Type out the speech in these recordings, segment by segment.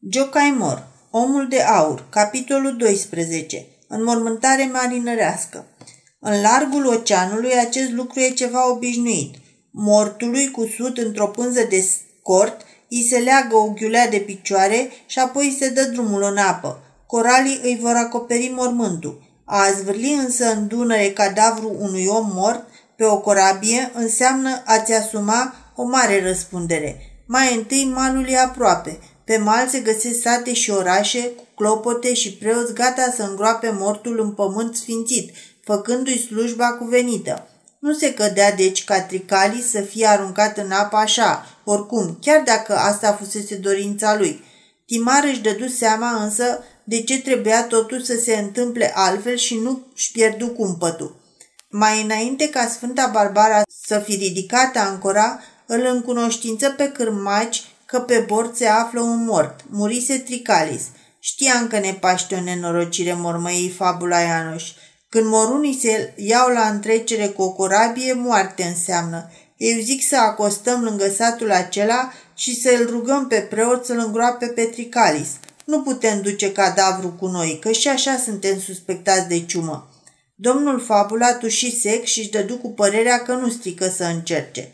Jocaimor, Omul de Aur, capitolul 12, Înmormântare marinărească. În largul oceanului acest lucru e ceva obișnuit. Mortului cusut într-o pânză de scort, îi se leagă o ghiulea de picioare și apoi îi se dă drumul în apă. Coralii îi vor acoperi mormântul. A zvârli însă în Dunăre cadavru unui om mort pe o corabie înseamnă a-ți asuma o mare răspundere. Mai întâi malul e aproape, pe mal se găsesc sate și orașe cu clopote și preoți gata să îngroape mortul în pământ sfințit, făcându-i slujba cuvenită. Nu se cădea deci ca tricalii să fie aruncat în apă așa, oricum, chiar dacă asta fusese dorința lui. Timar își dădu seama însă de ce trebuia totul să se întâmple altfel și nu își pierdu cumpătul. Mai înainte ca Sfânta Barbara să fi ridicat ancora, îl încunoștință pe cârmaci că pe bord se află un mort. Murise Tricalis. Știam că ne paște o nenorocire, mormăii fabula Ianoș. Când morunii se iau la întrecere cu o corabie, moarte înseamnă. Eu zic să acostăm lângă satul acela și să-l rugăm pe preot să-l îngroape pe Tricalis. Nu putem duce cadavru cu noi, că și așa suntem suspectați de ciumă. Domnul Fabula tuși sec și își dădu cu părerea că nu strică să încerce.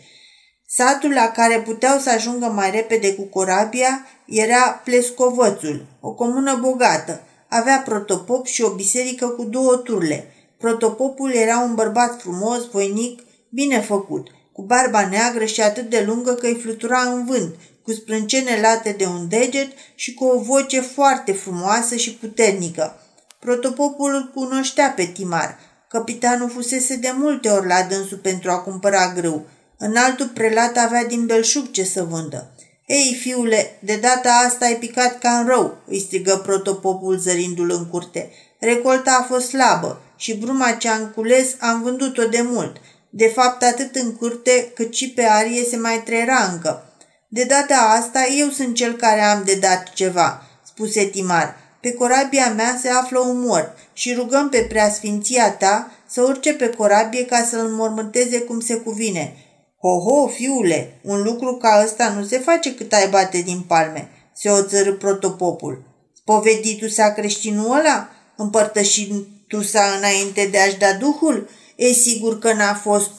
Satul la care puteau să ajungă mai repede cu corabia era Plescovățul, o comună bogată. Avea protopop și o biserică cu două turle. Protopopul era un bărbat frumos, voinic, bine făcut, cu barba neagră și atât de lungă că îi flutura în vânt, cu sprâncene late de un deget și cu o voce foarte frumoasă și puternică. Protopopul îl cunoștea pe Timar. Capitanul fusese de multe ori la dânsul pentru a cumpăra grâu. În altul prelat avea din belșug ce să vândă. Ei, fiule, de data asta ai picat ca în rău, îi strigă protopopul zărindu-l în curte. Recolta a fost slabă și bruma ce am cules am vândut-o de mult. De fapt, atât în curte cât și pe arie se mai trăiera încă. De data asta eu sunt cel care am de dat ceva, spuse Timar. Pe corabia mea se află un mort și rugăm pe preasfinția ta să urce pe corabie ca să-l înmormânteze cum se cuvine. Ho-ho, fiule, un lucru ca ăsta nu se face cât ai bate din palme, se oțărâ protopopul. Poveditu s-a creștinul ăla? Împărtășitu s-a înainte de a-și da duhul? E sigur că n-a fost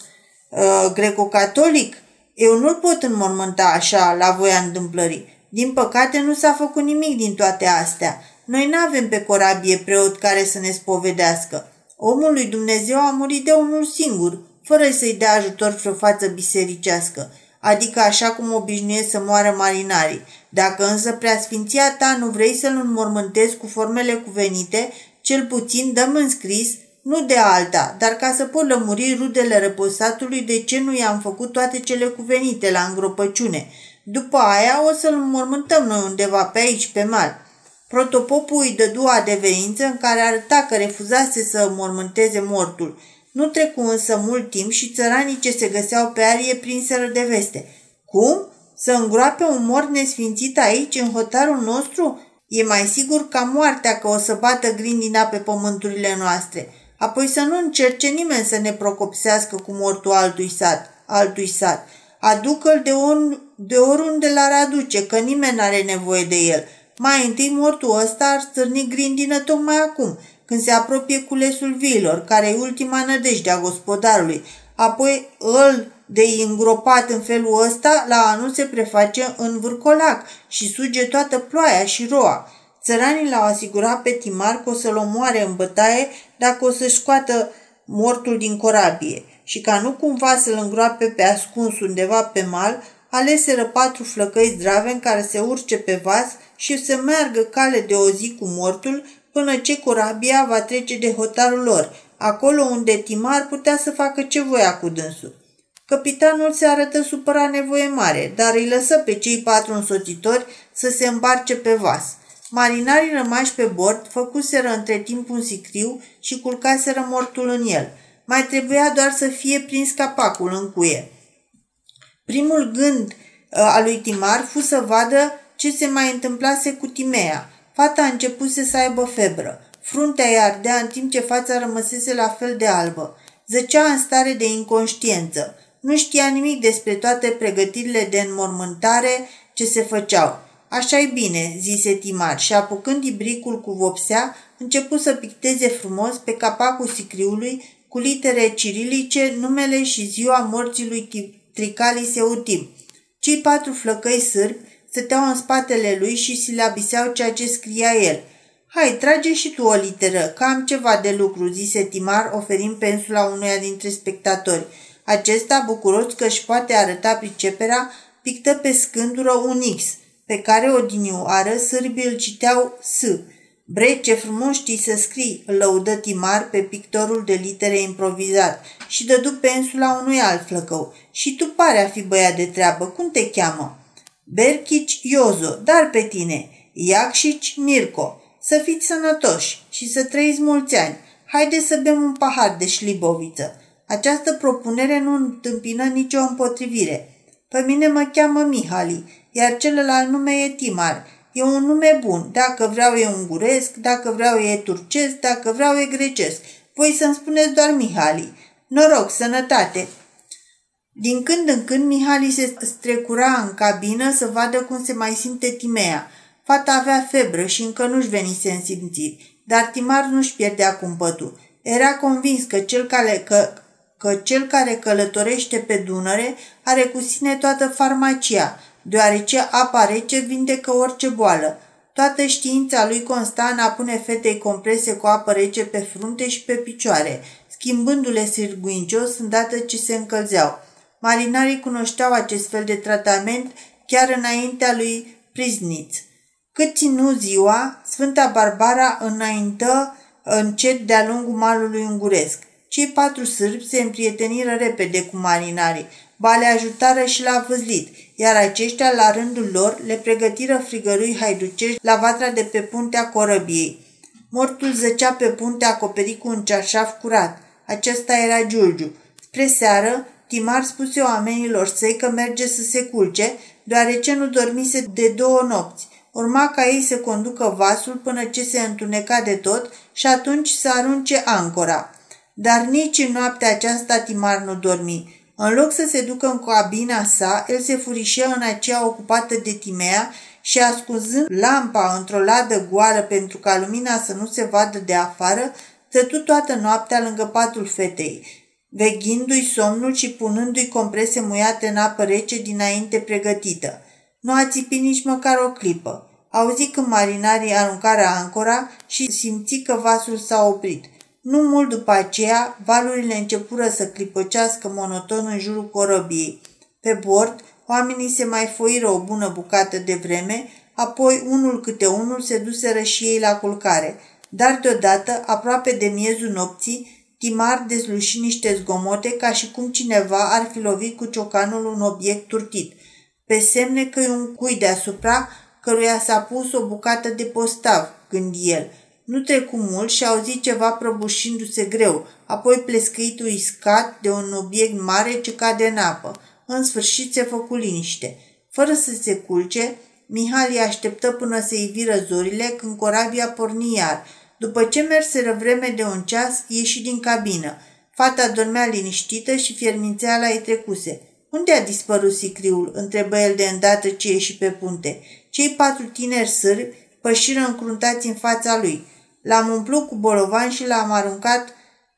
uh, greco-catolic? Eu nu-l pot înmormânta așa, la voia întâmplării. Din păcate nu s-a făcut nimic din toate astea. Noi nu avem pe corabie preot care să ne spovedească. Omul lui Dumnezeu a murit de unul singur, fără să-i dea ajutor vreo față bisericească, adică așa cum obișnuie să moară marinarii. Dacă însă preasfinția ta nu vrei să-l înmormântezi cu formele cuvenite, cel puțin dăm în scris, nu de alta, dar ca să pot lămuri rudele răposatului de ce nu i-am făcut toate cele cuvenite la îngropăciune. După aia o să-l înmormântăm noi undeva pe aici, pe mal. Protopopul îi dădu adeverință în care arăta că refuzase să mormânteze mortul – nu trecu însă mult timp și țăranii ce se găseau pe arie prinseră de veste. Cum? Să îngroape un mort nesfințit aici, în hotarul nostru? E mai sigur ca moartea că o să bată grindina pe pământurile noastre. Apoi să nu încerce nimeni să ne procopsească cu mortul altui sat. Altui sat. Aducă-l de, on, de oriunde l-ar aduce, că nimeni n-are nevoie de el. Mai întâi mortul ăsta ar stârni grindină tocmai acum – când se apropie culesul viilor, care e ultima nădejde a gospodarului. Apoi îl de îngropat în felul ăsta, la anul se preface în vârcolac și suge toată ploaia și roa. Țăranii l-au asigurat pe Timar că o să-l omoare în bătaie dacă o să-și scoată mortul din corabie și ca nu cumva să-l îngroape pe ascuns undeva pe mal, aleseră patru flăcăi zdrave în care se urce pe vas și să meargă cale de o zi cu mortul până ce corabia va trece de hotarul lor, acolo unde Timar putea să facă ce voia cu dânsul. Capitanul se arătă supărat nevoie mare, dar îi lăsă pe cei patru însoțitori să se îmbarce pe vas. Marinarii rămași pe bord făcuseră între timp un sicriu și culcaseră mortul în el. Mai trebuia doar să fie prins capacul în cuie. Primul gând uh, al lui Timar fu să vadă ce se mai întâmplase cu Timea – Fata a început să aibă febră. Fruntea îi ardea în timp ce fața rămăsese la fel de albă. Zăcea în stare de inconștiență. Nu știa nimic despre toate pregătirile de înmormântare ce se făceau. Așa-i bine, zise Timar și apucând ibricul cu vopsea, început să picteze frumos pe capacul sicriului cu litere cirilice numele și ziua morții lui Tricali Seutim. Cei patru flăcăi sârbi stăteau în spatele lui și silabiseau ceea ce scria el. Hai, trage și tu o literă, că am ceva de lucru, zise Timar, oferind pensula unuia dintre spectatori. Acesta, bucuros că își poate arăta priceperea, pictă pe scândură un X, pe care odinioară sârbii îl citeau S. Bre, ce frumos știi să scrii, îl lăudă Timar pe pictorul de litere improvizat și dădu pensula unui alt flăcău. Și tu pare a fi băiat de treabă, cum te cheamă? Berchici Iozo, dar pe tine, Iacșici Mirco. Să fiți sănătoși și să trăiți mulți ani. Haide să bem un pahar de șliboviță. Această propunere nu întâmpină nicio împotrivire. Pe mine mă cheamă Mihali, iar celălalt nume e Timar. E un nume bun. Dacă vreau e unguresc, dacă vreau e turcesc, dacă vreau e grecesc. Voi să-mi spuneți doar Mihali. Noroc, sănătate! Din când în când Mihali se strecura în cabină să vadă cum se mai simte Timea. Fata avea febră și încă nu-și venise în simțiri, dar Timar nu-și pierdea cumpătul. Era convins că cel care, că, că cel care călătorește pe Dunăre are cu sine toată farmacia, deoarece apa rece vindecă orice boală. Toată știința lui consta în a pune fetei comprese cu apă rece pe frunte și pe picioare, schimbându-le sârguincios îndată ce se încălzeau. Marinarii cunoșteau acest fel de tratament chiar înaintea lui Priznitz. Cât ținu ziua, Sfânta Barbara înaintă încet de-a lungul malului unguresc. Cei patru sârbi se împrieteniră repede cu marinarii, ba le ajutară și la văzlit, iar aceștia, la rândul lor, le pregătiră frigărui haiducești la vatra de pe puntea corăbiei. Mortul zăcea pe punte acoperit cu un cearșaf curat. Acesta era Giulgiu. Spre seară, Timar spuse oamenilor săi că merge să se culce, deoarece nu dormise de două nopți. Urma ca ei să conducă vasul până ce se întuneca de tot și atunci să arunce ancora. Dar nici în noaptea aceasta Timar nu dormi. În loc să se ducă în cabina sa, el se furișea în aceea ocupată de Timea și ascunzând lampa într-o ladă goală pentru ca lumina să nu se vadă de afară, stătu toată noaptea lângă patul fetei, veghindu-i somnul și punându-i comprese muiate în apă rece dinainte pregătită. Nu a țipit nici măcar o clipă. Auzi când marinarii aruncară ancora și simți că vasul s-a oprit. Nu mult după aceea, valurile începură să clipăcească monoton în jurul corăbiei. Pe bord, oamenii se mai foiră o bună bucată de vreme, apoi unul câte unul se duseră și ei la culcare. Dar deodată, aproape de miezul nopții, Timar dezluși niște zgomote ca și cum cineva ar fi lovit cu ciocanul un obiect turtit, pe semne că e un cui deasupra căruia s-a pus o bucată de postav, gândi el – nu trecu mult și auzi ceva prăbușindu-se greu, apoi plescăitul iscat de un obiect mare ce cade în apă. În sfârșit se făcu liniște. Fără să se culce, Mihali așteptă până se iviră zorile când corabia porni iar. După ce merseră vreme de un ceas, ieși din cabină. Fata dormea liniștită și fiermințeala îi trecuse. Unde a dispărut sicriul?" întrebă el de îndată ce ieși pe punte. Cei patru tineri sârbi pășiră încruntați în fața lui. L-am umplut cu bolovan și l-am aruncat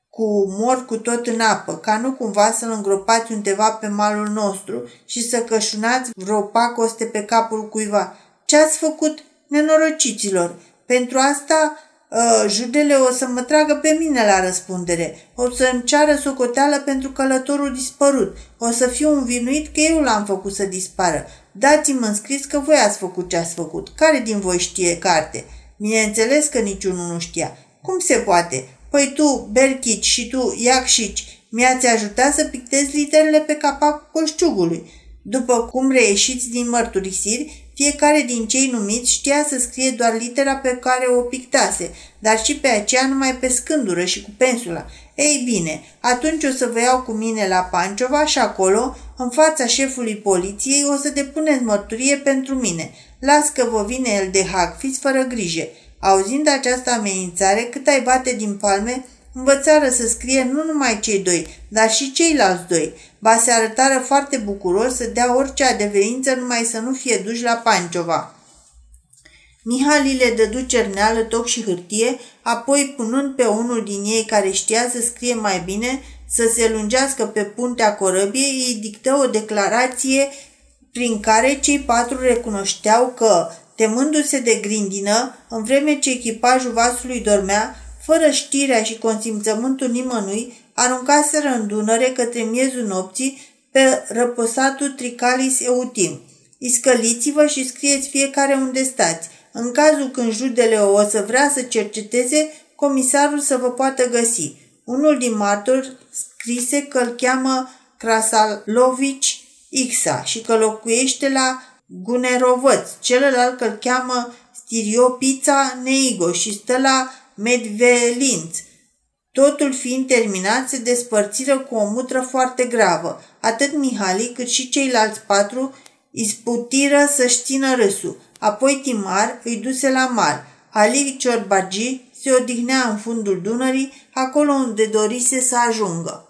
cu mor cu tot în apă, ca nu cumva să-l îngropați undeva pe malul nostru și să cășunați vreo pacoste pe capul cuiva. Ce ați făcut, nenorociților? Pentru asta uh, judele o să mă tragă pe mine la răspundere. O să-mi ceară socoteală pentru călătorul dispărut. O să fiu învinuit că eu l-am făcut să dispară. Dați-mi în scris că voi ați făcut ce ați făcut. Care din voi știe carte? Bineînțeles că niciunul nu știa. Cum se poate? Păi tu, Berchici și tu, Iacșici, mi-ați ajutat să pictez literele pe capacul coșciugului. După cum reieșiți din mărturisiri, fiecare din cei numiți știa să scrie doar litera pe care o pictase, dar și pe aceea numai pe scândură și cu pensula. Ei bine, atunci o să vă iau cu mine la Panciova și acolo, în fața șefului poliției, o să depuneți mărturie pentru mine. Las că vă vine el de hac, fiți fără grijă. Auzind această amenințare, cât ai bate din palme, învățară să scrie nu numai cei doi, dar și ceilalți doi. Ba se arătară foarte bucuros să dea orice adeverință numai să nu fie duși la Panciova. Mihali le dădu cerneală, toc și hârtie, apoi punând pe unul din ei care știa să scrie mai bine, să se lungească pe puntea corăbiei, îi dictă o declarație prin care cei patru recunoșteau că, temându-se de grindină, în vreme ce echipajul vasului dormea, fără știrea și consimțământul nimănui, aruncaseră în Dunăre către miezul nopții pe răposatul Tricalis Eutim. Iscăliți-vă și scrieți fiecare unde stați. În cazul când judele o să vrea să cerceteze, comisarul să vă poată găsi. Unul din martori scrise că îl cheamă Krasalovici Ixa și că locuiește la Gunerovăț, celălalt că îl cheamă Stiriopița Neigo și stă la Medvelinț. Totul fiind terminat, se despărțiră cu o mutră foarte gravă. Atât Mihali cât și ceilalți patru isputiră să-și țină râsul. Apoi Timar îi duse la mar. Ali Ciorbagi se odihnea în fundul Dunării, acolo unde dorise să ajungă.